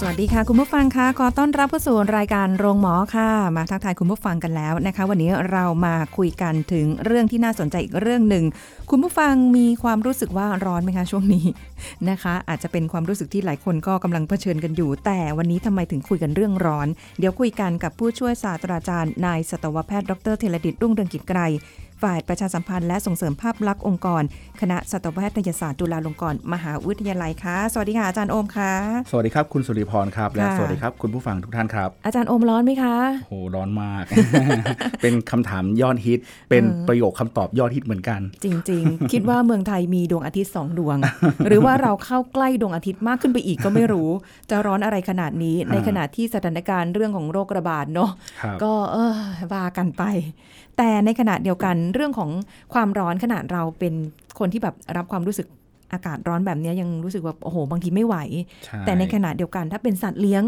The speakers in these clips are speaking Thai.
สวัสดีค่ะ คุณผู้ฟังคะขอต้อนรับเข้าสู่รายการโรงหมอค่ะ มาทักทายคุณผู้ฟังกันแล้วนะคะ วันนี้เรามาคุยกันถึงเรื่องที่น่าสนใจอีกเรื่องหนึ่ง คุณผู้ฟังมีความรู้สึกว่าร้อนไหมคะช่วงนี้นะคะ อาจจะเป็นความรู้สึกที่หลายคนก็กำลังเผชิญกันอยู่ แต่วันนี้ทำไมถึงคุยกันเรื่องร้อน เดี๋ยวคุยกันกับผู้ช่วยศาสตราจารย์นายสัตวแพทย์ดรเทเลดิตรุ่งเรืองกิจไกร ฝ่ายประชาสัมพันธ์และส่งเสริมภาพลักษณ์องค์กร คณะสัตวแพทยศาสตร์จุฬาลงกรณ์มหาวิทยาลัยค่ะ สวัสดีค่ะอาจารย์โอมค่ะ สวัสดีครับคุณสุริพรครับ และค่ะสวัสดีครับคุณผู้ฟังทุกท่านครับ อาจารย์โอมร้อนไหมคะโหร้อนมาก เป็นคำถามยอดฮิต เป็นเออประโยคคำตอบยอดฮิตเหมือนกัน จริง ๆ คิดว่าเมืองไทยมีดวงอาทิตย์สองดวง หรือว่าเราเข้าใกล้ดวงอาทิตย์มากขึ้นไปอีกก็ไม่รู้ จะร้อนอะไรขนาดนี้ในขณะที่สถานการณ์เรื่องของโรคระบาดเนาะครับก็เออว่ากันไป แต่ในขณะเดียวกันเรื่องของความร้อนขนาดเราเป็นคนที่แบบรับความรู้สึกอากาศร้อนแบบเนี้ยยังรู้สึกแบบโอ้โหบางทีไม่ไหวใช่แต่ในขณะเดียวกันถ้าเป็นสัตว์เลี้ยง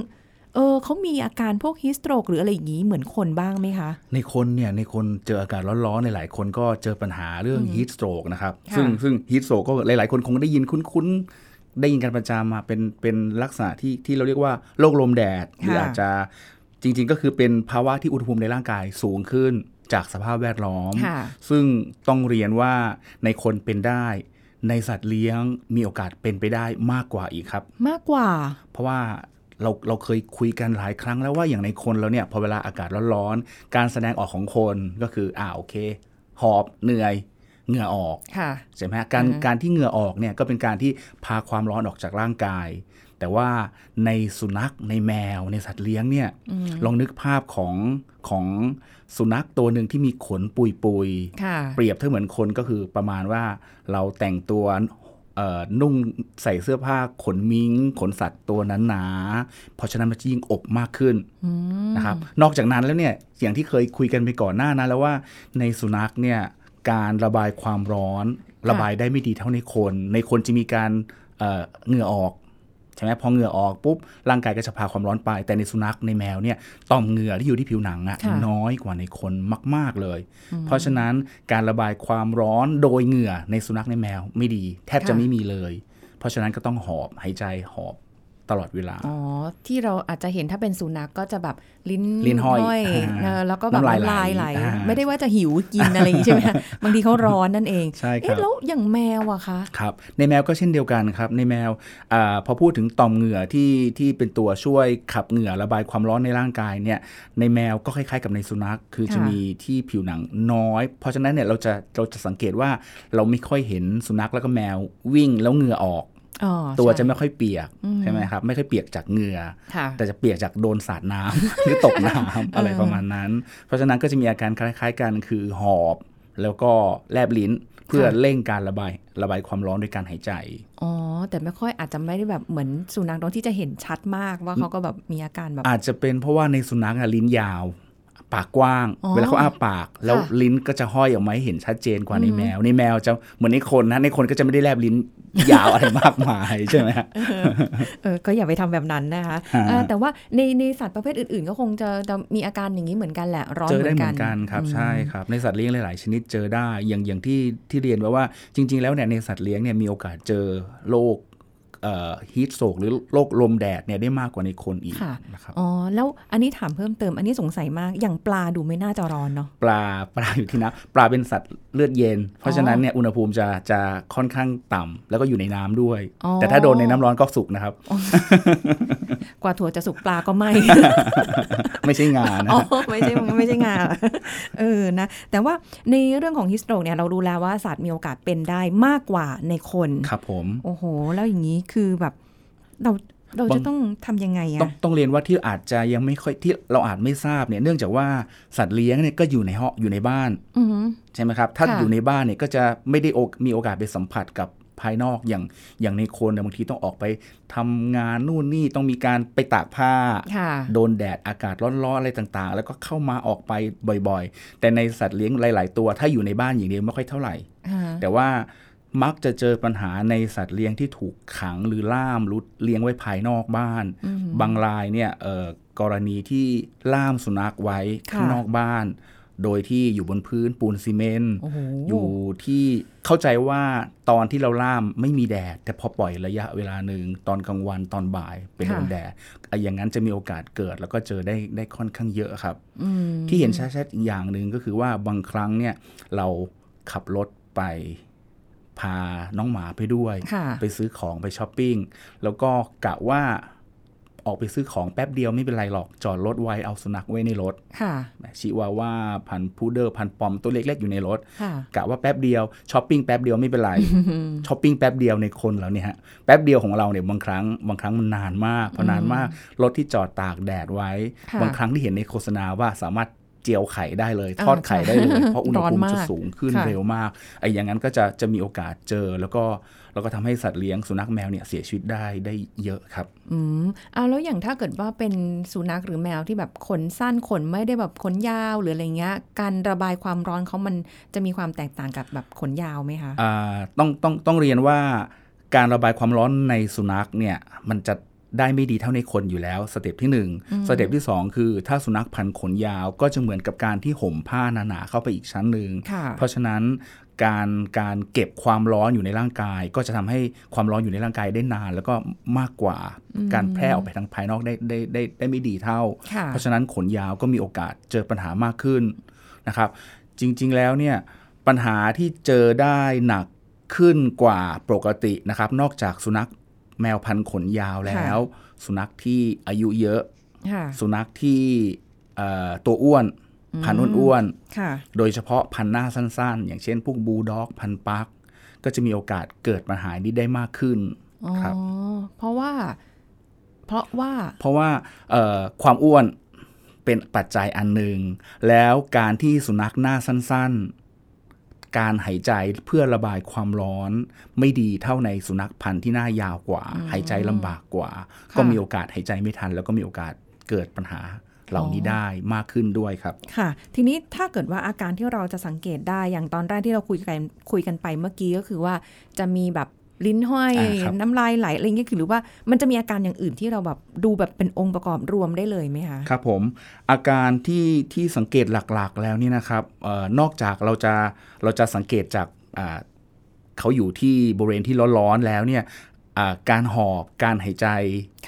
เออเขามีอาการพวกฮิสโตรกหรืออะไรอย่างนี้เหมือนคนบ้างไหมคะ ในคนเนี่ยในคนเจออากาศร้อนๆในหลายคนก็เจอปัญหาเรื่องอืมฮีทสโตรกนะครับค่ะซึ่งซึ่งฮีทสโตรกก็หลายๆ คนคงได้ยินคุ้นๆ ได้ยินกันประจำมาเป็นเป็นลักษณะที่ที่เราเรียกว่าโรคลมแดดหรืออาจจะจริง ๆ ก็คือเป็นภาวะที่อุณหภูมิในร่างกายสูงขึ้น จากสภาพแวดล้อมค่ะซึ่งต้องเรียนว่าในคนเป็นได้ ในสัตว์เลี้ยงมีโอกาสเป็นไปได้มากกว่าอีกครับ มากกว่า เพราะว่าเราเราเคยคุยกันหลายครั้งแล้วว่าอย่างในคนเราเนี่ยพอเวลาอากาศร้อนๆ การแสดงออกของคนก็คืออ่าโอเค หอบเหนื่อยเหงื่อออกค่ะใช่ไหมฮะการอือฮึการที่เหงื่อออกเนี่ยก็เป็นการที่พาความร้อนออกจากร่างกาย แต่ว่าในสุนัขในแมวในสัตว์เลี้ยงเนี่ยอืมลองนึกภาพของของ สุนัขตัวหนึ่งที่มีขนปุยปุยๆค่ะเปรียบเท่าเหมือนคนก็คือประมาณว่าเราแต่งตัวเอ่อนุ่งใส่เสื้อผ้าขนมิง้ง ขนสัตว์ตัวนั้นหนาๆเพราะฉะนั้นมันจะยิ่งอบมากขึ้นอืมนะครับ นอกจากนั้นแล้วเนี่ยอย่างที่เคยคุยกันไปก่อนหน้านั้นแล้วว่าในสุนัขเนี่ยการระบายความร้อน ระบายได้ไม่ดีเท่าในคน ในคนจะมีการเอ่อเหงื่อออก ใช่ไหมพอเหงื่อออกปุ๊บร่างกายก็จะพาความร้อนไป แต่ในสุนัขในแมวเนี่ยต่อมเหงื่อที่อยู่ที่ผิวหนังอะค่ะน้อยกว่าในคนมาก ๆเลย เพราะฉะนั้นการระบายความร้อนโดยเหงื่อในสุนัขในแมวไม่ดี แทบจะค่ะไม่มีเลย เพราะฉะนั้นก็ต้องหอบหายใจหอบ ตลอดเวลา อ๋อ ที่เราอาจจะเห็นถ้าเป็นสุนัขกก็จะแบบลิ้นลิ้นห้อยเออแล้วก็แบบน้ำลายน้ำลายไหลไหลอ่าไม่ได้ว่าจะหิวกินอะไรอย่างนี้ใช่ไหมคะบางทีเขาร้อนนั่นเองใช่ครัเอ๊ะบแล้วอย่างแมวอะคะครับ ในแมวก็เช่นเดียวกันครับ ในแมวอาพอพูดถึงต่อมเหงื่อที่ที่เป็นตัวช่วยขับเหงื่อระบายความร้อนในร่างกายเนี่ย ในแมวก็คล้ายๆ กับในสุนัข คือจะค่ะมีที่ผิวหนังน้อย เพราะฉะนั้นเนี่ยเราจะเราจะสังเกตว่าเราไม่ค่อยเห็นสุนัขแล้วก็แมววิ่งแล้วเหงื่อออกอ๋อ ตัวใช่จะไม่ค่อยเปียกอืมใช่ไหมครับ ไม่ค่อยเปียกจากเหงื่อค่ะแต่จะเปียกจากโดนสาดน้ำหรือตกน้ำอะไรประมาณนั้น เพราะฉะนั้นก็จะมีอาการคล้าย ๆ กันคือหอบ แล้วก็แลบลิ้นเพื่อค่ะเร่งการระบายระบายความร้อนโดยการหายใจ อ๋อ แต่ไม่ค่อยอาจจะไม่ได้แบบเหมือนสุนัขตรงที่จะเห็นชัดมากว่าเขาก็แบบมีอาการแบบอาจจะเป็นเพราะว่าในสุนัขอะลิ้นยาว ปากกว้างอ๋อเวลาเขาอ้าปาก แล้วค่ะลิ้นก็จะห้อยออกมาให้เห็นชัดเจนกว่าในอือฮึแมวในแมวจะเหมือนในคนนะในคนก็จะไม่ได้แลบลิ้นยาวอะไรมากมายใช่ไหมฮะเออก็อย่าไปทำแบบนั้นนะคะฮะเออแต่ว่าในในสัตว์ประเภทอื่นๆ ก็คงจะจะมีอาการอย่างนี้เหมือนกันแหละร้อนเจอเหมืได้อนเหกัมืนอนกันครับอืมใช่ครับ ในสัตว์เลี้ยงหลาย ๆ ชนิดเจอได้อย่างอย่างที่ที่เรียนไว้ว่าจริง ๆ แล้วเนี่ยในสัตว์เลี้ยงเนี่ยมีโอกาสเจอโรค ฮีทโศกหรือโรคลมแดดเนี่ยได้มากกว่าในคนอีกค่ะนะครับอ๋อแล้วอันนี้ถามเพิ่มเติมอันนี้สงสัยมากอย่างปลาดูไม่น่าจะร้อนเนาะปลาปลาอยู่ที่น้ำปลาเป็นสัตว์เลือดเย็น เพราะฉะนั้นเนี่ยอุณหภูมิจะจะค่อนข้างต่ำแล้วก็อยู่ในน้ำด้วยอ๋อแต่ถ้าโดนในน้ำร้อนก็สุกนะครับ กว่าถั่วจะสุกปลาก็ไหม่ไม่ใช่งานนะอ๋อไม่ใช่ไม่ใช่งาเออนะแต่ว่าในเรื่องของฮิสโตรกเนี่ยเรารู้แล้วว่าสัตว์มีโอกาสเป็นได้มากกว่าในคนครับผมโอ้โห แล้วอย่างนี้คือแบบเราเราบางจะต้องทำยังไงต้องอะต้องเรียนว่าที่อาจจะยังไม่ค่อยที่เราอาจไม่ทราบเนี่ยเนื่องจากว่าสัตว์เลี้ยงเนี่ยก็อยู่ในห้องอยู่ในบ้านอือหือใช่ไหมครับ ถ้าค่ะอยู่ในบ้านเนี่ยก็จะไม่ได้โอมีโอกาสไปสัมผัสกับภายนอกอย่างอย่างในคนเนี่ยบางทีต้องออกไปทำงานนู่นนี่ต้องมีการไปตากผ้าค่ะโดนแดดอากาศร้อนๆอะไรต่างๆ แล้วก็เข้ามาออกไปบ่อยๆ แต่ในสัตว์เลี้ยงหลาย ๆ ตัวถ้าอยู่ในบ้านอย่างเดียวไม่ค่อยเท่าไหร่ค่ะแต่ว่า มักจะเจอปัญหาในสัตว์เลี้ยงที่ถูกขังหรือล่ามหรือเลี้ยงไว้ภายนอกบ้าน บางรายเนี่ยเอ่อกรณีที่ล่ามสุนัขไว้ข้างนอกบ้าน โดยที่อยู่บนพื้นปูนซีเมนต์โอ้โหอยู่ที่เข้าใจว่าตอนที่เราล่ามไม่มีแดด แต่พอปล่อยระยะเวลาหนึ่งตอนกลางวันตอนบ่ายเป็นโดนค่ะแดดไอ้อย่างนั้นจะมีโอกาสเกิด แล้วก็เจอได้ได้ค่อนข้างเยอะครับอืมที่เห็นชัดๆอีกอย่างหนึ่งก็คือว่าบางครั้งเนี่ยเราขับรถไป พาน้องหมาไปด้วยค่ะไปซื้อของไปช้อปปิ้ง แล้วก็กะว่าออกไปซื้อของแป๊บเดียวไม่เป็นไรหรอก จอดรถไว้เอาสุนัขไว้ในรถค่ะชิวาว่าพันธุ์พุดเดิ้ลพันธุ์ปอมตัวเล็กๆอยู่ในรถค่ะกะว่าแป๊บเดียวช้อปปิ้งแป๊บเดียวไม่เป็นไรช้อปปิ้งแป๊บเดียวในคนเราเนี่ยฮะแป๊บเดียวของเราเนี่ยบางครั้งบางครั้งมันนานมากพอนานมากรถที่จอดตากแดดไว้ค่ะบางครั้งที่เห็นในโฆษณาว่าสามารถ เจียวไข่ได้เลยอ่าทอดไข่ได้เลยใช่เพราะร้อนมากอุณหภูมิจะสูงขึ้นค่ะเร็วมากไอ้อย่างนั้นก็จะจะมีโอกาสเจอแล้วก็แล้วก็ทำให้สัตว์เลี้ยงสุนัขแมวเนี่ยเสียชีวิตได้ได้เยอะครับ อืมเอาแล้วอย่างถ้าเกิดว่าเป็นสุนัขหรือแมวที่แบบขนสั้นขนไม่ได้แบบขนยาวหรืออะไรเงี้ย การระบายความร้อนเขามันจะมีความแตกต่างกับแบบขนยาวไหมคะอ่าต้องต้องต้องเรียนว่าการระบายความร้อนในสุนัขเนี่ยมันจะ ได้ไม่ดีเท่าในคนอยู่แล้ว step ที่หนึ่ง step ที่สองคือถ้าสุนัขพันธุ์ขนยาวก็จะเหมือนกับการที่ห่มผ้าหนาๆเข้าไปอีกชั้นหนึ่งค่ะเพราะฉะนั้นการการเก็บความร้อนอยู่ในร่างกาย ก็จะทำให้ความร้อนอยู่ในร่างกายได้นาน แล้วก็มากกว่าการแพร่ออกไปทางภายนอกได้ได้ได้ได้ไม่ดีเท่าค่ะเพราะฉะนั้นขนยาวก็มีโอกาสเจอปัญหามากขึ้นนะครับ จริง ๆแล้วเนี่ยปัญหาที่เจอได้หนักขึ้นกว่าปกตินะครับ นอกจากสุนัข แมวพันธุ์ขนยาวแล้ว สุนัขที่อายุเยอะค่ะสุนัขที่เอ่อตัวอ้วน พันธุ์อ้วนๆค่ะโดยเฉพาะพันธุ์หน้าสั้น ๆ อย่างเช่นพวกบูลด็อก พันธุ์ปัก ก็จะมีโอกาสเกิดปัญหานี้ได้มากขึ้นอ๋อครับเพราะว่า เพราะว่า เพราะว่าเอ่อความอ้วนเป็นปัจจัยอันหนึ่งแล้วการที่สุนัขหน้าสั้น ๆ การหายใจเพื่อระบายความร้อนไม่ดีเท่าในสุนัขพันธุ์ที่หน้ายาวกว่า หายใจลำบากกว่า ก็มีโอกาสหายใจไม่ทัน แล้วก็มีโอกาสเกิดปัญหาเหล่านี้ได้มากขึ้นด้วยครับ ค่ะ ทีนี้ถ้าเกิดว่าอาการที่เราจะสังเกตได้อย่างตอนแรกที่เราคุยกันคุยกันไปเมื่อกี้ก็คือว่าจะมีแบบ ลิ้นห้อยอ่าครับน้ำลายไหลอะไรเงี้ยคือหรือว่ามันจะมีอาการอย่างอื่นที่เราแบบดูแบบเป็นองค์ประกอบรวมได้เลยไหมคะครับผมอาการที่ที่สังเกตหลักๆ แล้วนี่นะครับเออนอกจากเราจะเราจะสังเกตจากอ่าเขาอยู่ที่บริเวณที่ร้อนๆแล้วเนี่ยอ่าการหอบการหายใจ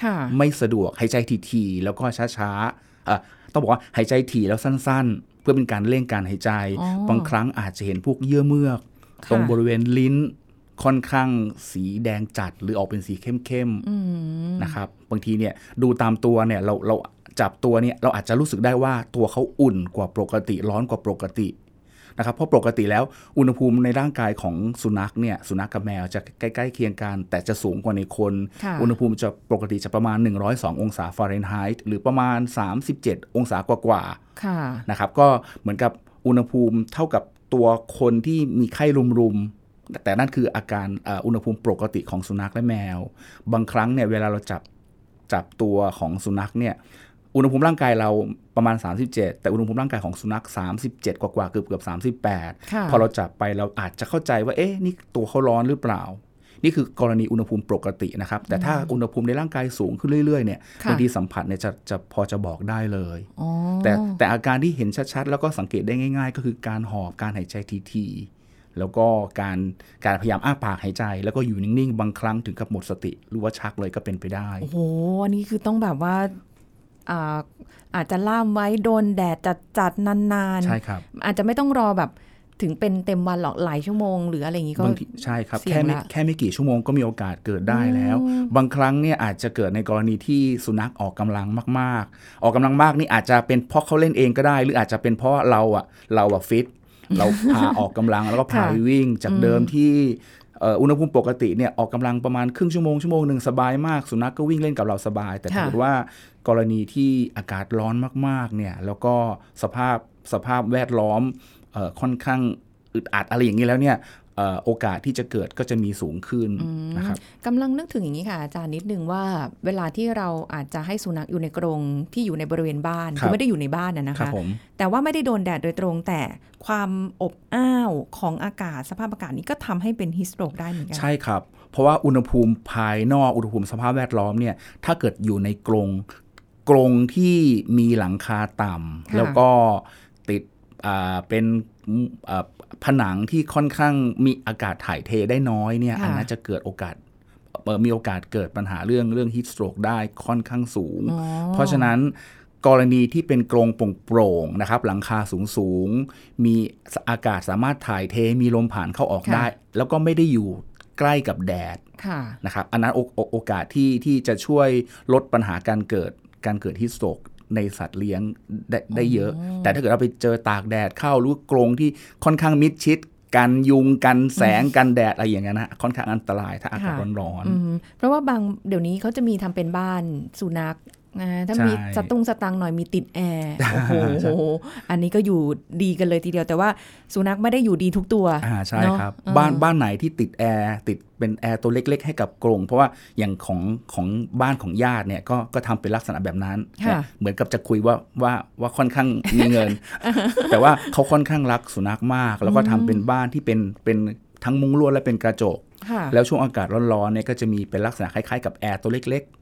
ค่ะไม่สะดวกหายใจทีๆแล้วก็ช้าๆอะต้องบอกว่าหายใจถี่แล้วสั้น ๆ เพื่อเป็นการเร่งการหายใจอ๋อบางครั้งอาจจะเห็นพวกเยื่อเมือกค่ะตรงบริเวณลิ้น ค่อนข้างสีแดงจัดหรือออกเป็นสีเข้มๆอืมนะครับ บางทีเนี่ยดูตามตัวเนี่ยเราเราจับตัวเนี่ยเราอาจจะรู้สึกได้ว่าตัวเขาอุ่นกว่าปกติร้อนกว่าปกตินะครับเพราะปกติแล้วอุณหภูมิในร่างกายของสุนัขเนี่ยสุนัขกับแมวจะใกล้ๆเคียงกัน แต่จะสูงกว่าในคนค่ะอุณหภูมิจะปกติจะประมาณ 102 องศาฟาเรนไฮต์หรือประมาณ 37 องศากว่าๆค่ะนะครับก็เหมือนกับอุณหภูมิเท่ากับตัวคนที่มีไข้รุมๆ แต่นั่นคืออาการอ่าอุณหภูมิปกติของสุนัขและแมว บางครั้งเนี่ยเวลาเราจับจับตัวของสุนัขเนี่ยอุณหภูมิร่างกายเราประมาณ 37 แต่อุณหภูมิร่างกายของสุนัข 37 กว่าๆเกือบเกือบค่ะ38 พอเราจับไปเราอาจจะเข้าใจว่าเอ๊ะนี่ตัวเขาร้อนหรือเปล่า นี่คือกรณีอุณหภูมิปกตินะครับ แต่ถ้าอุณหภูมิในร่างกายสูงขึ้นเรื่อยๆเนี่ยค่ะบางทีสัมผัสเนี่ยจะจะพอจะบอกได้เลยอ๋อแต่แต่อาการที่เห็นชัดๆ แล้วก็สังเกตได้ง่าย ๆ ก็คือการหอบการหายใจทีๆ แล้วก็การการพยายามอ้าปากหายใจ แล้วก็อยู่นิ่งๆ บางครั้งถึงกับหมดสติ หรือว่าชักเลยก็เป็นไปได้ โอ้โห อันนี้คือต้องแบบว่าอ่าอาจจะล่ามไว้โดนแดดจัดจัดๆนานใช่ครับๆอาจจะไม่ต้องรอแบบถึงเป็นเต็มวันหรอกหลายชั่วโมง หรืออะไรอย่างนี้ก็บางทีใช่ครับเสี่ยงแค่ไม่ละแค่ไม่กี่ชั่วโมงก็มีโอกาสเกิดได้แล้วอืมบางครั้งเนี่ยอาจจะเกิดในกรณีที่สุนัขออกกำลังมาก ๆ ออกกำลังมากนี่อาจจะเป็นเพราะเขาเล่นเองก็ได้ หรืออาจจะเป็นเพราะเราอะเราอะฟิต เราพาออกกำลังแล้วก็พาค่ะไปวิ่งจากเดิมที่เอ่ออุณหภูมิปกติเนี่ยออกกำลังประมาณครึ่งชั่วโมงชั่วโมงหนึ่งสบายมาก สุนัขก็วิ่งเล่นกับเราสบาย แต่ถ้าค่ะเกิดว่ากรณีที่อากาศร้อนมากๆเนี่ยแล้วก็สภาพสภาพแวดล้อมเอ่อค่อนข้างอึดอัดอะไรอย่างนี้แล้วเนี่ยเอ่อ โอกาสที่จะเกิดก็จะมีสูงขึ้นนะครับกำลังนึกถึงอย่างนี้ค่ะอาจารย์นิดนึงว่า เวลาที่เราอาจจะให้สุนัขอยู่ในกรงที่อยู่ในบริเวณบ้านครับคือไม่ได้อยู่ในบ้านนะนะครัคะบผมแต่ว่าไม่ได้โดนแดดโดยตรงแต่ความอบอ้าวของอากาศสภาพอากาศนี้ก็ทำให้เป็นฮิสโตรกได้เหมือนกันใช่ครับ เพราะว่าอุณหภูมิภายนอกอุณหภูมิสภาพแวดล้อมเนี่ยถ้าเกิดอยู่ในกรงกรงที่มีหลังคาต่ค่ะำแล้วก็ติดอ่า เป็นอ่าผนังที่ค่อนข้างมีอากาศถ่ายเทได้น้อยเนี่ยค่ะอันนั้นจะเกิดโอกาสเอ่อมีโอกาสเกิดปัญหาเรื่องเรื่องฮิสโตรกได้ค่อนข้างสูงอ๋อเพราะฉะนั้นกรณีที่เป็นกรงโปร่งๆนะครับ หลังคาสูงๆมีอากาศสามารถถ่ายเทมีลมผ่านเข้าออกค่ะได้ แล้วก็ไม่ได้อยู่ใกล้กับแดดค่ะนะครับอันนั้นโอโอโอกาสที่ที่จะช่วยลดปัญหาการเกิดการเกิดฮิสโตรก ในสัตว์เลี้ยงได้ได้เยอะ แต่ถ้าเกิดเราไปเจอตากแดดเข้าหรือกรงที่ค่อนข้างมิดชิดกันยุงกันแสงกันแดดอะไรอย่างเงี้ยนะค่อนข้างอันตรายถ้าอากาศค่ะร้อนอืมเพราะว่าบางเดี๋ยวนี้เขาจะมีทำเป็นบ้านสุนัข นะถ้าใช่มีสตุ้งสตังค์หน่อยมีติดแอร์โอ้โหใช่อันนี้ก็อยู่ดีกันเลยทีเดียวแต่ว่าสุนัขไม่ได้อยู่ดีทุกตัวอ่าใช่เนอะครับเออบ้านบ้านไหนที่ติดแอร์ติดเป็นแอร์ตัวเล็ก ๆ ให้กับกรงเพราะว่าอย่างของของบ้านของญาติเนี่ยก็ก็ทำเป็นลักษณะแบบนั้นค่ะเหมือนกับจะคุยว่าว่าว่าค่อนข้างมีเงิน แต่ว่าเขาค่อนข้างรักสุนัขมาก แล้วก็ทำเป็นบ้านที่เป็นเป็นทั้งมุ้งลวดและเป็นกระจกค่ะแล้วช่วงอากาศร้อนๆเนี่ยก็จะมีเป็นลักษณะคล้ายๆกับแอร์ตัวเล็กๆ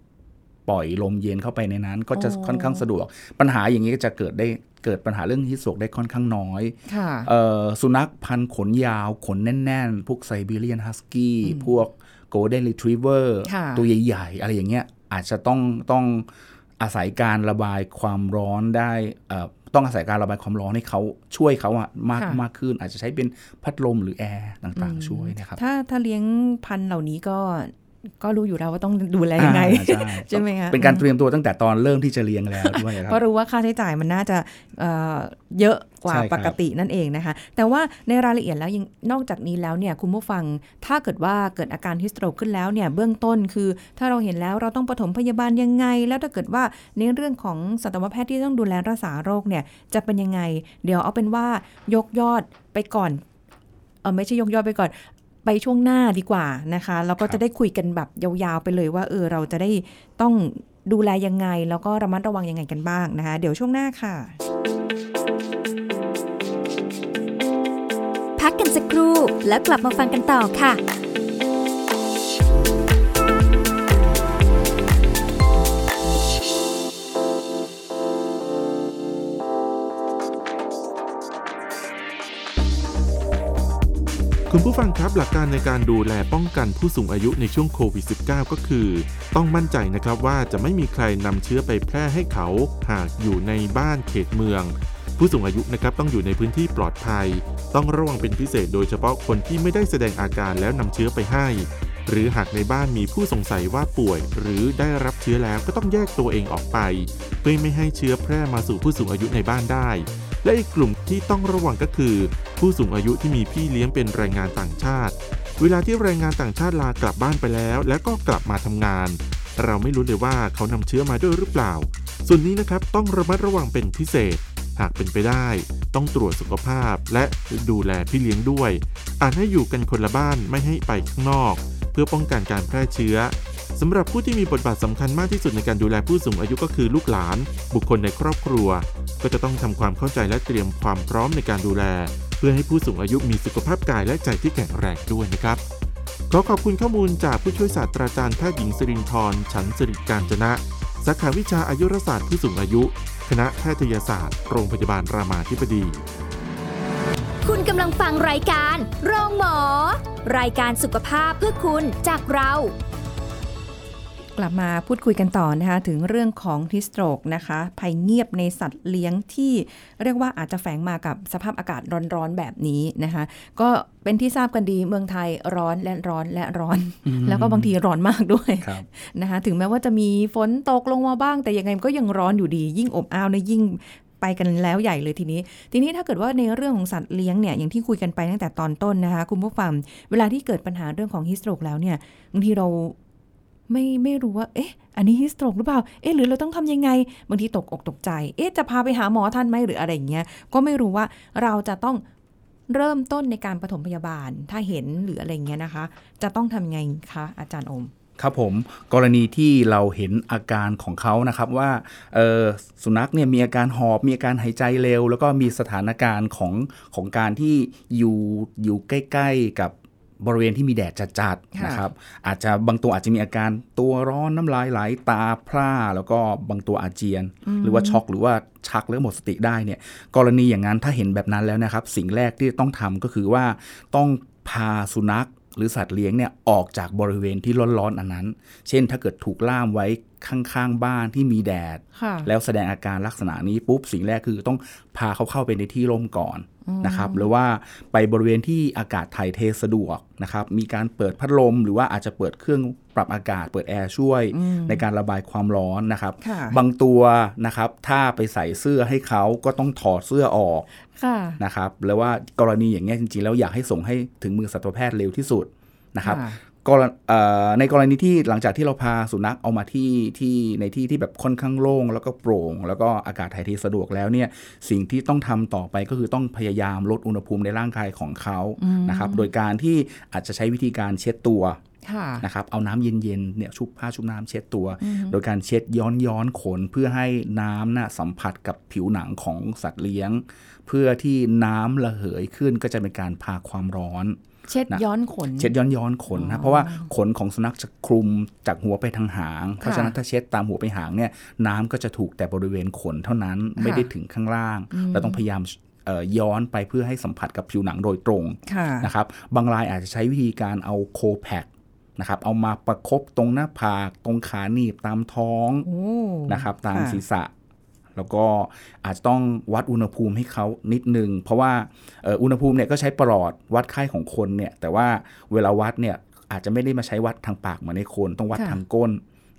ปล่อยลมเย็นเข้าไปในนั้น ก็จะอ๋อค่อนข้างสะดวก ปัญหาอย่างนี้ก็จะเกิดได้เกิดปัญหาเรื่อง heat stroke ได้ค่อนข้างน้อยค่ะเอ่อสุนัขพันธุ์ขนยาว ขนแน่น ๆ พวกไซบีเรียนฮัสกี้พวกโกลเด้นรีทรีเวอร์ค่ะตัวใหญ่ ๆ อะไรอย่างเงี้ยอาจจะต้องต้องอาศัยการระบายความร้อนได้เอ่อต้องอาศัยการระบายความร้อนให้เขาช่วยเขาอะมากค่ะมากขึ้น อาจจะใช้เป็นพัดลมหรือแอร์ต่างๆ ช่วยนะครับถ้าถ้าเลี้ยงพันธุ์เหล่านี้ก็ ก็รู้อยู่แล้วว่าต้องดูแลยังไงอ่าใช่ใช่ไหมคะเป็นการเตรียมตัวตั้งแต่ตอนเริ่มที่จะเลี้ยงแล้วด้วยครัเพราะบรู้ว่าค่าใช้จ่ายมันน่าจะเอ่อเยอะกว่าใช่ครับปกตินั่นเองนะคะ แต่ว่าในรายละเอียดแล้วยังนอกจากนี้แล้วเนี่ยคุณผู้ฟังถ้าเกิดว่าเกิดอาการฮิสโตรกขึ้นแล้วเนี่ยเบื้องต้นคือถ้าเราเห็นแล้วเราต้องปฐมพยาบาลยังไง แล้วถ้าเกิดว่าในเรื่องของสัตวแพทย์ที่ต้องดูแลรักษาโรคเนี่ยจะเป็นยังไง เดี๋ยวเอาเป็นว่ายกยอดไปก่อนเออไม่ใช่ยกยอดไปก่อน ไปช่วงหน้าดีกว่านะคะ แล้วก็ครับจะได้คุยกันแบบยาวๆไปเลยว่าเออเราจะได้ต้องดูแลยังไง แล้วก็ระมัดระวังยังไงกันบ้างนะคะ เดี๋ยวช่วงหน้าค่ะ พักกันสักครู่แล้วกลับมาฟังกันต่อค่ะ คุณผู้ฟังครับหลักการในการดูแลป้องกันผู้สูงอายุในช่วงโควิด -19 ก็คือ ต้องมั่นใจนะครับว่าจะไม่มีใครนำเชื้อไปแพร่ให้เขา หากอยู่ในบ้านเขตเมือง ผู้สูงอายุนะครับต้องอยู่ในพื้นที่ปลอดภัย ต้องระวังเป็นพิเศษโดยเฉพาะคนที่ไม่ได้แสดงอาการแล้วนำเชื้อไปให้ หรือหากในบ้านมีผู้สงสัยว่าป่วย หรือได้รับเชื้อแล้วก็ต้องแยกตัวเองออกไป เพื่อไม่ให้เชื้อแพร่มาสู่ผู้สูงอายุในบ้านได้ และอีกกลุ่มที่ต้องระวังก็คือ ผู้สูงอายุที่มีพี่เลี้ยงเป็นแรงงานต่างชาติ เวลาที่แรงงานต่างชาติลากลับบ้านไปแล้ว แล้วก็กลับมาทำงาน เราไม่รู้เลยว่าเขานำเชื้อมาด้วยหรือเปล่า ส่วนนี้นะครับต้องระมัดระวังเป็นพิเศษ หากเป็นไปได้ ต้องตรวจสุขภาพและดูแลพี่เลี้ยงด้วย อาจให้อยู่กันคนละบ้านไม่ให้ไปข้างนอก เพื่อป้องกันการแพร่เชื้อ สำหรับผู้ที่มีบทบาทสำคัญมากที่สุดในการดูแลผู้สูงอายุก็คือลูกหลาน บุคคลในครอบครัว ก็จะต้องทำความเข้าใจและเตรียมความพร้อมในการดูแล เพื่อให้ผู้สูงอายุมีสุขภาพกายและใจที่แข็งแรงด้วยนะครับ ขอขอบคุณข้อมูลจากผู้ช่วยศาสตราจารย์แพทย์หญิงสิรินทร์ฉันสิริการจนะ สาขาวิชาอายุรศาสตร์ผู้สูงอายุ คณะแพทยศาสตร์ โรงพยาบาลรามาธิบดี คุณกำลังฟังรายการโรงหมอ รายการสุขภาพเพื่อคุณจากเรา กลับมาพูดคุยกันต่อนะคะ ถึงเรื่องของฮิสโตรกนะคะ ภัยเงียบในสัตว์เลี้ยงที่เรียกว่าอาจจะแฝงมากับสภาพอากาศร้อนๆแบบนี้นะคะ ก็เป็นที่ทราบกันดีเมืองไทยร้อนและร้อนและร้อน แล้วก็บางทีร้อนมากด้วยครับนะคะถึงแม้ว่าจะมีฝนตกลงมาบ้าง แต่ยังไงมันก็ยังร้อนอยู่ดี ยิ่งอบอ้าวเนี่ยยิ่งไปกันแล้วใหญ่เลยทีนี้ ทีนี้ถ้าเกิดว่าในเรื่องของสัตว์เลี้ยงเนี่ยอย่างที่คุยกันไปตั้งแต่ตอนต้นนะคะ คุณผู้ฟังเวลาที่เกิดปัญหาเรื่องของฮิสโตรกแล้วเนี่ยบางทีเรา ไม่ไม่รู้ว่า เอ๊ะ อันนี้ฮิสโตรกหรือเปล่า เอ๊ะ หรือเราต้องทำยังไง บางทีตกอกตกใจ เอ๊ะ จะพาไปหาหมอทันไหมหรืออะไรอย่างเงี้ย ก็ไม่รู้ว่าเราจะต้องเริ่มต้นในการปฐมพยาบาล ถ้าเห็นหรืออะไรเงี้ยนะคะ จะต้องทำยังไงคะอาจารย์อม ครับผม กรณีที่เราเห็นอาการของเขานะครับว่าสุนัขเนี่ยมีอาการหอบมีอาการหายใจเร็ว แล้วก็มีสถานการณ์ของของการที่อยู่อยู่ใกล้ ๆ กับ บริเวณที่มีแดดจัดๆค่ะนะครับ อาจจะบางตัวอาจจะมีอาการตัวร้อนน้ำลายไหลตาพร่า แล้วก็บางตัวอาเจียน หรือว่าช็อกหรือว่าชักหรือหมดสติได้เนี่ย กรณีอย่างนั้นถ้าเห็นแบบนั้นแล้วนะครับ สิ่งแรกที่ต้องทำก็คือว่าต้องพาสุนัขหรือสัตว์เลี้ยงเนี่ยออกจากบริเวณที่ร้อนๆอันนั้น เช่นถ้าเกิดถูกล่ามไว้ข้างๆบ้านที่มีแดดค่ะแล้วแสดงอาการลักษณะนี้ปุ๊บสิ่งแรกคือต้องพาเขาเข้าไปในที่ร่มก่อน นะครับหรือว่าไปบริเวณที่อากาศถ่ายเทสะดวกนะครับมีการเปิดพัดลม หรือว่าอาจจะเปิดเครื่องปรับอากาศ เปิดแอร์ช่วยในการระบายความร้อนนะครับค่ะบางตัวนะครับถ้าไปใส่เสื้อให้เขาก็ต้องถอดเสื้อออกค่ะนะครับแล้วว่ากรณีอย่างเงี้ยจริงๆ แล้วอยากให้ส่งให้ถึงมือสัตวแพทย์เร็วที่สุดนะครับค่ะ กรณเอ่อในกรณีที่หลังจากที่เราพาสุนัขเอามาที่ที่ในที่ที่แบบค่อนข้างโล่งแล้วก็โปร่ง แล้วก็อากาศถ่ายเทสะดวกแล้วเนี่ยสิ่งที่ต้องทำต่อไปก็คือต้องพยายามลดอุณหภูมิในร่างกายของเขานะครับโดยการที่อาจจะใช้วิธีการเช็ดตัวค่ะนะครับเอาน้ำเย็นๆเนี่ยชุบผ้าชุบน้ำเช็ดตัว โดยการเช็ดย้อนย้อนขนเพื่อให้น้ำน่ะสัมผัสกับผิวหนังของสัตว์เลี้ยง เพื่อที่น้ำระเหยขึ้นก็จะเป็นการพาความร้อน เช็ดนะย้อนขน เช็ดย้อนย้อนขนอ๋นะอเพราะว่าขนของสุนัขจะคลุมจากหัวไปทางหาง เพราะฉะนั้นถ้าเช็ดตามหัวไปหางเนี่ยน้ำก็จะถูกแต่บริเวณขนเท่านั้นไม่ได้ถึงข้างล่าง เราต้องพยายามเอ่อย้อนไปเพื่อให้สัมผัสกับผิวหนังโดยตรงค่ะนะครับบางรายอาจจะใช้วิธีการเอาโคแพคนะครับเอามาประคบตรงหน้าผาก ตรงขาหนีบตามท้องโอ้นะครับตามค่ะศีรษะ แล้วก็อาจจะต้องวัดอุณหภูมิให้เขานิดนึง เพราะว่าเอ่ออุณหภูมิเนี่ยก็ใช้ประหลอดวัดไข้ของคนเนี่ยแต่ว่าเวลาวัดเนี่ยอาจจะไม่ได้มาใช้วัดทางปากเหมือนในคนต้องวัดทางก้น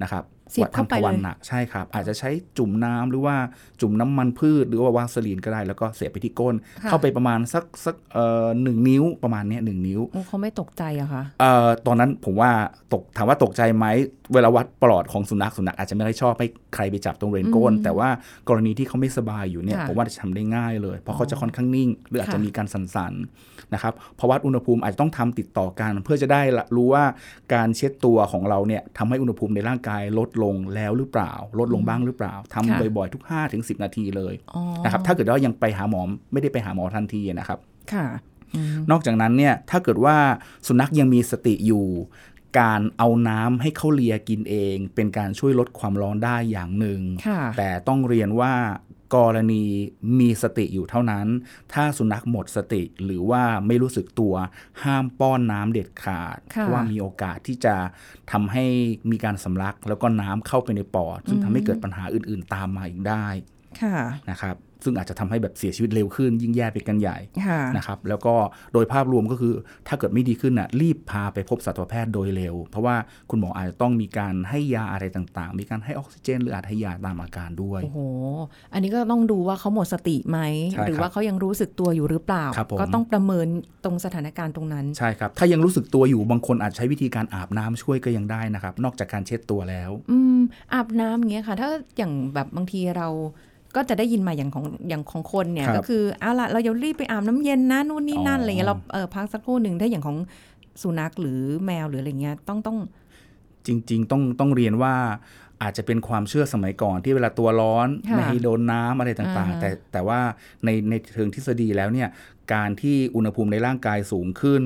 นะครับเสียบวัดทางเข้าไปทวารเลยหนักใช่ครับ อาจจะใช้จุ่มน้ำหรือว่าจุ่มน้ำมันพืช หรือว่าวาสลีนก็ได้ แล้วก็เสียบไปที่ก้นค่ะเข้าไปประมาณสักสักเอ่อหนึ่งนิ้วประมาณเนี้ยหนึ่งนิ้วโอ้เขาไม่ตกใจอะคะเอ่อตอนนั้นผมว่าตกถามว่าตกใจไหมเวลาวัดปลอดของสุนัขสุนัขอาจจะไม่ค่อยชอบให้ใครไปจับตรงเรนก้นอืมแต่ว่ากรณีที่เขาไม่สบายอยู่เนี่ยค่ะผมว่าจะทำได้ง่ายเลย เพราะเขาจะค่อนข้างนิ่ง หรืออาจจะค่ะมีการสั่นๆนะครับเพราะวัดอุณหภูมิอาจจะต้องทำติดต่อกัน เพื่อจะได้ละรู้ว่าการเช็ดตัวของเราเนี่ยทำให้อุณหภูมิในร่างกายลดลงแล้วหรือเปล่า ลดลงบ้างหรือเปล่าทำค่ะบ่อยๆทุก5-10 นาทีเลยอ๋อนะครับถ้าเกิดว่ายังไปหาหมอไม่ได้ไปหาหมอทันทีนะครับค่ะอืมนอกจากนั้นเนี่ยถ้าเกิดว่าสุนัขยังมีสติอยู่ การเอาน้ำให้เขาเลียกินเอง เป็นการช่วยลดความร้อนได้อย่างหนึ่งค่ะแต่ต้องเรียนว่ากรณีมีสติอยู่เท่านั้น ถ้าสุนัขหมดสติหรือว่าไม่รู้สึกตัวห้ามป้อนน้ำเด็ดขาดค่ะเพราะว่ามีโอกาสที่จะทำให้มีการสำลัก แล้วก็น้ำเข้าไปในปอด ซึ่งทำให้เกิดปัญหาอื่น ๆ ตามมาอีกได้ค่ะนะครับ ซึ่งอาจจะทำให้แบบเสียชีวิตเร็วขึ้น ยิ่งแย่ไปกันใหญ่ค่ะนะครับแล้วก็โดยภาพรวมก็คือถ้าเกิดไม่ดีขึ้นน่ะรีบพาไปพบสัตวแพทย์โดยเร็ว เพราะว่าคุณหมออาจจะต้องมีการให้ยาอะไรต่างๆ มีการให้ออกซิเจน หรืออาจให้ยาตามอาการด้วยโอ้โหอันนี้ก็ต้องดูว่าเขาหมดสติไหมใช่ครับหรือว่าเขายังรู้สึกตัวอยู่หรือเปล่าครับผมก็ต้องประเมินตรงสถานการณ์ตรงนั้นใช่ครับถ้ายังรู้สึกตัวอยู่บางคนอาจใช้วิธีการอาบน้ำช่วยก็ยังได้นะครับนอกจากการเช็ดตัวแล้ว อืมอาบน้ำอย่างเงี้ยค่ะ ถ้าอย่างแบบบางทีเราก็จะได้ยินมาอย่างของอย่างของคนเนี่ยครับก็คือเอาละเราอย่ารีบไปอาบน้ำเย็นนะนู่นนี่นั่นอ๋อออะไรเงี้ยเราเออพักสักครู่หนึ่งถ้าอย่างของสุนัขหรือแมวหรืออะไรเงี้ยต้องต้องจริง ๆ ต้องต้องเรียนว่า อาจจะเป็นความเชื่อสมัยก่อนที่เวลาตัวร้อนค่ะไม่ให้โดนน้ำอะไรต่างอ่าๆแต่แต่ว่าในในเชิงทฤษฎีแล้วเนี่ยการที่อุณหภูมิในร่างกายสูงขึ้น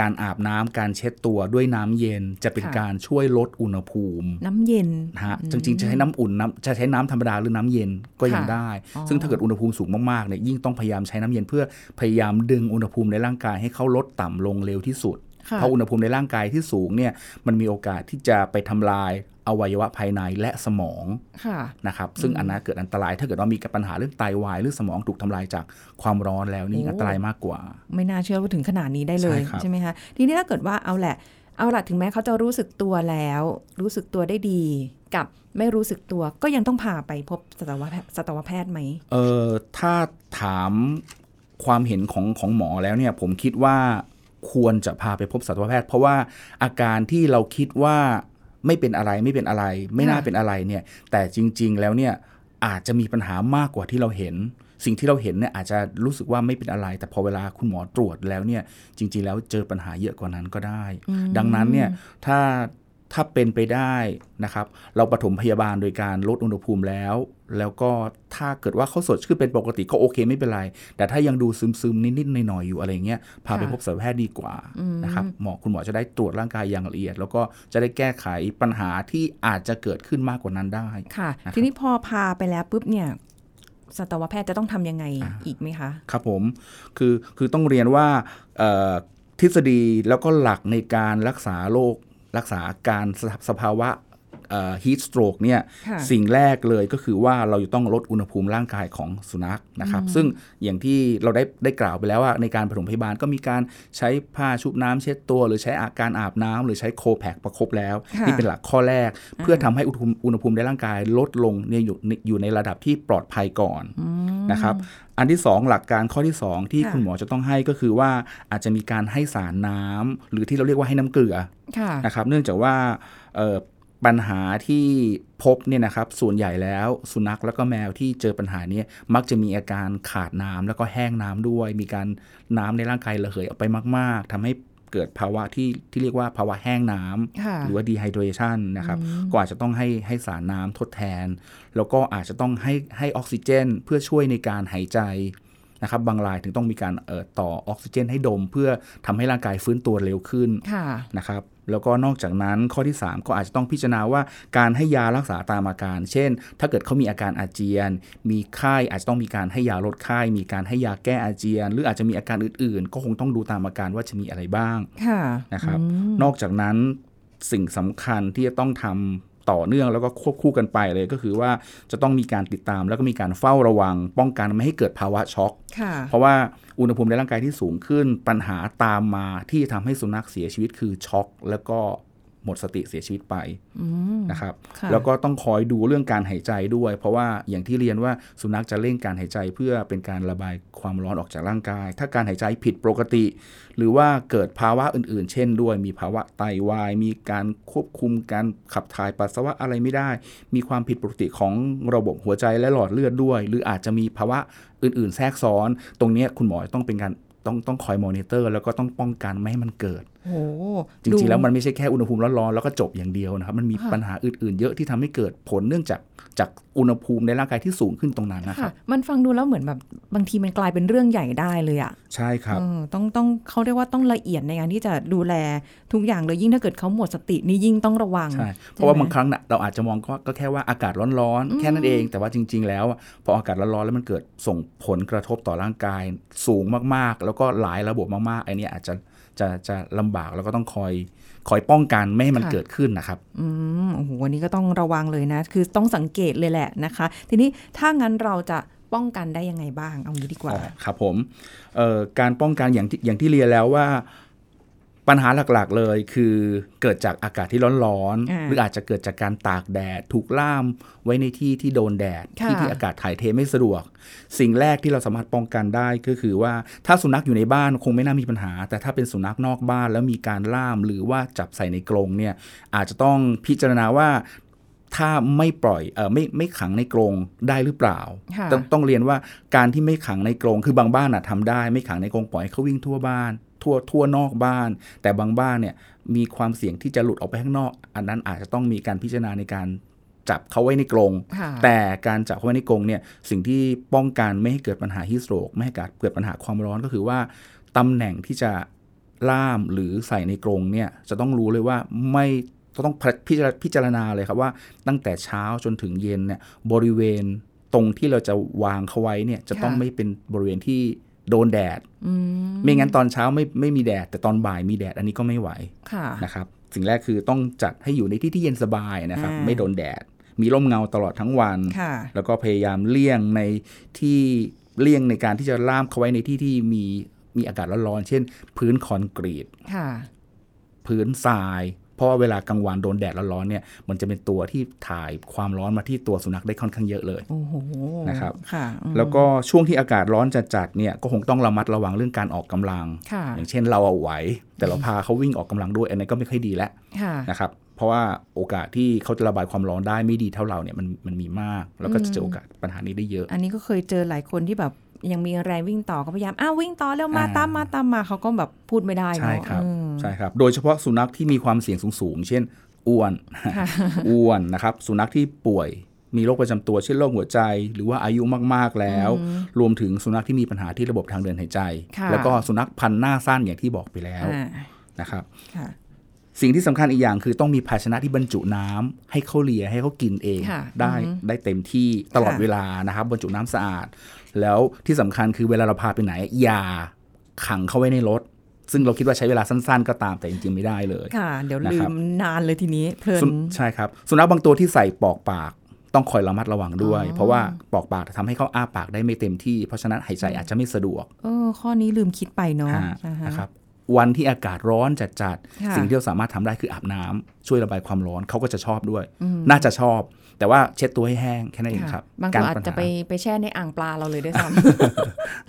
การอาบน้ำการเช็ดตัวด้วยน้ำเย็นจะเป็นการช่วยลดอุณหภูมิ น้ำเย็นนะฮะจริงๆจะใช้น้ำอุ่นน้ำจะใช้น้ำธรรมดาหรือน้ำเย็นก็ยังค่ะได้อ๋อซึ่งถ้าเกิดอุณหภูมิสูงมากๆเนี่ยยิ่งต้องพยายามใช้น้ำเย็นเพื่อพยายามดึงอุณหภูมิในร่างกายให้เขาลดต่ำลงเร็วที่สุดค่ะ เพราะอุณหภูมิในร่างกายที่สูงเนี่ยมันมีโอกาสที่จะไปทำลายอวัยวะภายในและสมองค่ะนะครับ ซึ่งอันนั้นเกิดอันตราย ถ้าเกิดว่ามีปัญหาเรื่องไตวายหรือสมองถูกทำลายจากความร้อนแล้วนี่โอ้อันตรายมากกว่า ไม่น่าเชื่อว่าถึงขนาดนี้ได้เลยใช่ครับใช่ไหมคะทีนี้ถ้าเกิดว่าเอาแหละ เอาละถึงแม้เขาจะรู้สึกตัวแล้ว รู้สึกตัวได้ดีกับไม่รู้สึกตัวก็ยังต้องพาไปพบสัตวแพทย์สัตวแพทย์ไหมเออถ้าถามความเห็นของของหมอแล้วเนี่ยผมคิดว่า ควรจะพาไปพบสัตวแพทย์ เพราะว่าอาการที่เราคิดว่าไม่เป็นอะไรไม่เป็นอะไร ไม่น่าค่ะเป็นอะไรเนี่ย แต่จริง ๆ แล้วเนี่ยอาจจะมีปัญหามากกว่าที่เราเห็น สิ่งที่เราเห็นเนี่ยอาจจะรู้สึกว่าไม่เป็นอะไร แต่พอเวลาคุณหมอตรวจแล้วเนี่ยจริง ๆ แล้วเจอปัญหาเยอะกว่านั้นก็ได้ ดังนั้นเนี่ยถ้า ถ้าเป็นไปได้นะครับ เราปฐมพยาบาลโดยการลดอุณหภูมิแล้ว แล้วก็ถ้าเกิดว่าเขาสดชื่นเป็นปกติก็โอเคไม่เป็นไร แต่ถ้ายังดูซึมๆ นิดๆหน่อยๆอยู่อะไรเงี้ยพาไปค่ะพบสัตวแพทย์ดีกว่านะครับหมอคุณหมอจะได้ตรวจร่างกายอย่างละเอียด แล้วก็จะได้แก้ไขปัญหาที่อาจจะเกิดขึ้นมากกว่านั้นได้ค่ะนะครับทีนี้พอพาไปแล้วปุ๊บเนี่ยสัตวแพทย์จะต้องทำยังไงอีกไหมคะ ครับผมคือคือต้องเรียนว่าเอ่อทฤษฎีแล้วก็หลักในการรักษาโรค รักษาการสสภาวะ ฮีทสโตรกเนี่ยค่ะสิ่งแรกเลยก็คือว่าเราจะต้องลดอุณหภูมิร่างกายของสุนัขนะครับ ซึ่งอย่างที่เราได้ได้กล่าวไปแล้วว่าในการปฐมพยาบาลก็มีการใช้ผ้าชุบน้ำเช็ดตัว หรือใช้อาการอาบน้ำหรือใช้โคแพคประคบแล้วค่ะนี่เป็นหลักข้อแรก เพื่อทำให้อุณหภูมิอุณหภูมิในร่างกายลดลงเนี่ยอยู่ในอยู่ในระดับที่ปลอดภัยก่อนนะครับอันที่ 2 หลักการข้อที่ 2 ที่ค่ะคุณหมอจะต้องให้ก็คือว่าอาจจะมีการให้สารน้ำหรือที่เราเรียกว่าให้น้ำเกลือค่ะนะครับเนื่องจากว่าเอ่อ ปัญหาที่พบเนี่ยนะครับส่วนใหญ่แล้วสุนัขแล้วก็แมวที่เจอปัญหาเนี้มักจะมีอาการขาดน้ำแล้วก็แห้งน้ำด้วย มีการน้ำในร่างกายระเหยออกไปมาก ๆทำให้เกิดภาวะที่ที่เรียกว่าภาวะแห้งน้ำค่ะหรือว่า dehydration นะครับก็อาจจะต้องให้ให้สารน้ำทดแทน แล้วก็อาจจะต้องให้ให้ออกซิเจน เพื่อช่วยในการหายใจนะครับบางรายถึงต้องมีการเอ่อต่อออกซิเจนให้ดม เพื่อทำให้ร่างกายฟื้นตัวเร็วขึ้นค่ะนะครับ แล้วก็นอกจากนั้นข้อที่ 3 ก็อาจจะต้องพิจารณาว่าการให้ยารักษาตามอาการ เช่น ถ้าเกิดเขามีอาการอาเจียน มีไข้อาจจะต้องมีการให้ยาลดไข้ มีการให้ยาแก้อาเจียน หรืออาจจะมีอาการอื่นๆ ก็คงต้องดูตามอาการว่าจะมีอะไรบ้างค่ะนะครับ นอกจากนั้นสิ่งสำคัญที่จะต้องทำ ต่อเนื่องแล้วก็ควบคู่กันไปเลยก็คือว่าจะต้องมีการติดตามแล้วก็มีการเฝ้าระวัง ป้องกันไม่ให้เกิดภาวะช็อกค่ะเพราะว่าอุณหภูมิในร่างกายที่สูงขึ้น ปัญหาตามมาที่ทำให้สุนัขเสียชีวิตคือช็อก แล้วก็ หมดสติเสียชีวิตไปนะครับค่ะแล้วก็ต้องคอยดูเรื่องการหายใจด้วย เพราะว่าอย่างที่เรียนว่าสุนัขจะเร่งการหายใจเพื่อเป็นการระบายความร้อนออกจากร่างกาย ถ้าการหายใจผิดปกติ หรือว่าเกิดภาวะอื่น ๆ เช่น ด้วย มีภาวะไตวาย มีการควบคุมการขับถ่ายปัสสาวะอะไรไม่ได้ มีความผิดปกติของระบบหัวใจและหลอดเลือดด้วย หรืออาจจะมีภาวะอื่น ๆ แทรกซ้อน ตรงเนี้ยคุณหมอต้องเป็นการต้องต้องคอยมอนิเตอร์ แล้วก็ต้องป้องกันไม่ให้มันเกิดโอ้ จริงๆแล้วมันไม่ใช่แค่อุณหภูมิร้อนๆแล้วก็จบอย่างเดียวนะครับ มันมีค่ะปัญหาอื่นๆ เยอะที่ทำให้เกิดผลเนื่องจากจากอุณหภูมิในร่างกายที่สูงขึ้นตรงนั้นนะคค่ะรับมันฟังดูแล้วเหมือนแบบบางทีมันกลายเป็นเรื่องใหญ่ได้เลยอะใช่ครับเออต้องต้องเขาเรียกว่าต้องละเอียดในการที่จะดูแลทุกอย่างเลยยิ่งถ้าเกิดเขาหมดสตินี่ยิ่งต้องระวังใช่เพราะว่าใช่ไหมบางครั้งน่ะเราอาจจะมองก็ก็แค่ว่าอากาศร้อนๆแค่นั้นเองแต่ว่าจริง ๆ แล้วอะพออากาศร้อนๆแล้วมันเกิดส่งผลกระทบต่อร่างกายสูงมากๆ แล้วก็หลายระบบมากๆไอ้นี่อาจจะ จะจะลำบากแล้วก็ต้องคอยคอยป้องกันไม่ให้มันค่ะเกิดขึ้นนะครับ อืมโอ้โหวันนี้ก็ต้องระวังเลยนะ คือต้องสังเกตเลยแหละนะคะ ทีนี้ถ้างั้นเราจะป้องกันได้ยังไงบ้าง เอางี้ดีกว่าอ๋อครับผมเอ่อการป้องกันอย่างที่อย่างที่เรียนแล้วว่า ปัญหาหลักๆเลยคือเกิดจากอากาศที่ร้อนอ่าๆหรืออาจจะเกิดจากการตากแดด ถูกล่ามไว้ในที่ที่โดนแดดค่ะที่ที่อากาศถ่ายเทไม่สะดวก สิ่งแรกที่เราสามารถป้องกันได้ก็คือว่าถ้าสุนัขอยู่ในบ้านคงไม่น่ามีปัญหา แต่ถ้าเป็นสุนัขนอกบ้านแล้วมีการล่ามหรือว่าจับใส่ในกรงเนี่ยอาจจะต้องพิจารณาว่าถ้าไม่ปล่อยเออไม่ไม่ขังในกรงได้หรือเปล่าค่ะต้องต้องเรียนว่าการที่ไม่ขังในกรงคือบางบ้านอะทำได้ ไม่ขังในกรงปล่อยให้เขาวิ่งทั่วบ้าน ทั่วทั่วนอกบ้าน แต่บางบ้านเนี่ยมีความเสี่ยงที่จะหลุดออกไปข้างนอก อันนั้นอาจจะต้องมีการพิจารณาในการจับเขาไว้ในกรงค่ะแต่การจับเขาไว้ในกรงเนี่ยสิ่งที่ป้องกันไม่ให้เกิดปัญหาฮิสโตรกไม่ให้เกิดปัญหาความร้อนก็คือว่าตำแหน่งที่จะล่ามหรือใส่ในกรงเนี่ยจะต้องรู้เลยว่าไม่ต้องพิจารพิจารณาเลยครับว่าตั้งแต่เช้าจนถึงเย็นเนี่ยบริเวณตรงที่เราจะวางเขาไว้เนี่ยจะต้องค่ะไม่เป็นบริเวณที่ โดนแดดอืมไม่งั้นตอนเช้าไม่ไม่มีแดด แต่ตอนบ่ายมีแดดอันนี้ก็ไม่ไหวค่ะนะครับสิ่งแรกคือต้องจัดให้อยู่ในที่ที่เย็นสบายนะครับอ่าไม่โดนแดด มีร่มเงาตลอดทั้งวันค่ะแล้วก็พยายามเลี่ยงในที่เลี่ยงในการที่จะล่ามเขาไว้ในที่ที่มีมีอากาศร้อนๆเช่น พื้นคอนกรีตค่ะพื้นทราย เพราะว่าเวลากลางวันโดนแดดร้อนๆเนี่ยมันจะเป็นตัวที่ถ่ายความร้อนมาที่ตัวสุนัขได้ค่อนข้างเยอะเลยโอ้โหนะครับค่ะอืมแล้วก็ช่วงที่อากาศร้อนจัดๆเนี่ยก็คงต้องระมัดระวังเรื่องการออกกำลังค่ะอย่างเช่นเราเอาไหว แต่เราพาเขาวิ่งออกกำลังด้วยอันนี้นก็ไม่ค่อยดีแล้วค่ะนะครับเพราะว่าโอกาสที่เขาจะระบายความร้อนได้ไม่ดีเท่าเราเนี่ยมันมันมีมาก แล้วก็จะเจอโอกาสปัญหานี้ได้เยอะ อันนี้ก็เคยเจอหลายคนที่แบบ ยังมีแรงวิ่งต่อก็พยายามอ้าววิ่งต่อเร็วมาอ่าตามมาตามมาเขาก็แบบพูดไม่ได้ใช่เนาะครับอืมใช่ครับ โดยเฉพาะสุนัขที่มีความเสี่ยงสูงๆเช่นอ้วนค่ะอ้วนนะครับสุนัขที่ป่วยมีโรคประจำตัวเช่นโรคหัวใจ หรือว่าอายุมากๆแล้ว รวมถึงสุนัขที่มีปัญหาที่ระบบทางเดินหายใจค่ะแล้วก็สุนัขพันธุ์หน้าสั้นอย่างที่บอกไปแล้วอ่านะครับค่ะสิ่งที่สำคัญอีกอย่างคือต้องมีภาชนะที่บรรจุน้ำให้เขาเลียให้เขากินเองค่ะได้อือฮึได้เต็มที่ตลอดค่ะเวลานะครับบรรจุน้ำสะอาด แล้วที่สำคัญคือเวลาเราพาไปไหน อย่าขังเขาไว้ในรถ ซึ่งเราคิดว่าใช้เวลาสั้นๆ ก็ตามแต่จริงๆไม่ได้เลยค่ะ เดี๋ยวนะลืครับมนานเลยทีนี้เพลินสุใช่ครับสุนัขบางตัวที่ใส่ปอกปากต้องคอยระมัดระวังด้วยอ๋อเพราะว่าปอกปากทำให้เขาอ้าปากได้ไม่เต็มที่ เพราะฉะนั้นหายใจอาจจะไม่สะดวกเออข้อนี้ลืมคิดไปเนาะฮะอ่าฮะนะครับวันที่อากาศร้อนจัดค่ะๆสิ่งที่เราสามารถทำได้คืออาบน้ำช่วยระบายความร้อนเขาก็จะชอบด้วย น่าจะชอบ แต่ว่าเช็ดตัวให้แห้งแค่นั้นเองครับ บางกตัวรอาจปัญหจะไปไปแช่ในอ่างปลาเราเลยด้วยซ้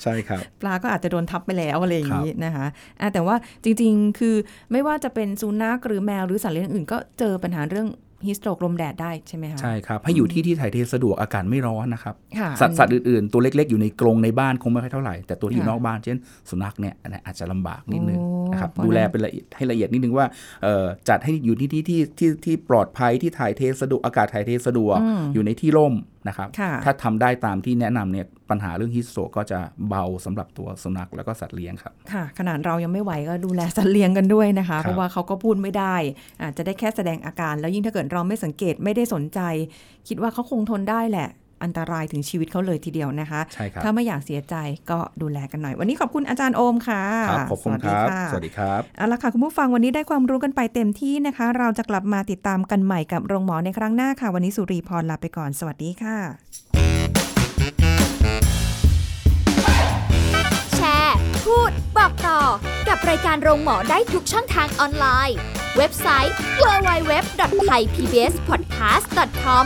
ใช่ครับำปลาก็อาจจะโดนทับไปแล้วอะไรอย่างนี้ครับนะคะอะแต่ว่าจริงๆ คือไม่ว่าจะเป็นสุนัขหรือแมวหรือสัตว์เลี้ยงอื่นก็เจอปัญหาเรื่องฮิสโตรกลมแดดได้ใช่ไหมคะใช่ครับ ให้อยู่ที่ที่ถ่ายเทสะดวกอากาศไม่ร้อนนะครับค่ะสัตว์สัตว์อื่นๆ ตัวเล็กๆ อยู่ในกรงในบ้านคงไม่ค่อยเท่าไหร่ แต่ตัวที่อยู่ค่ะนอกบ้านเช่นสุนัขเนี่ยอันนี้อาจจะลำบากนิดนึงโอ้ นะครับเพราะดูแลนั้นเป็นละเอียดให้ละเอียดนิดนึงว่าเอ่อจัดให้อยู่ที่ที่ที่ที่ที่ปลอดภัยที่ถ่ายเทสะดวกอากาศถ่ายเทสะดวกอืมอยู่ในที่ร่มนะครับค่ะถ้าทำได้ตามที่แนะนำเนี่ยปัญหาเรื่องฮิสโตรกก็จะเบาสำหรับตัวสุนัขแล้วก็สัตว์เลี้ยงครับค่ะ ขนาดเรายังไม่ไหวก็ดูแลสัตว์เลี้ยงกันด้วยนะคะครับเพราะว่าเขาก็พูดไม่ได้อาจจะได้แค่แสดงอาการ แล้วยิ่งถ้าเกิดเราไม่สังเกตไม่ได้สนใจ คิดว่าเขาคงทนได้แหละ อันตรายถึงชีวิตเขาเลยทีเดียวนะคะใช่ครับถ้าไม่อยากเสียใจก็ดูแลกันหน่อย วันนี้ขอบคุณอาจารย์โอมค่ะครับขอบคุณสวัสคดีรับค่ะสวัสดีครับเอาละค่ะคุณผู้ฟังวันนี้ได้ความรู้กันไปเต็มที่นะคะ เราจะกลับมาติดตามกันใหม่กับโรงหมอในครั้งหน้าค่ะ วันนี้สุรีพรลาไปก่อนสวัสดีค่ะ แชร์ พูด บอกต่อ กับรายการโรงหมอได้ทุกช่องทางออนไลน์ เว็บไซต์ www.thaipbspodcast.com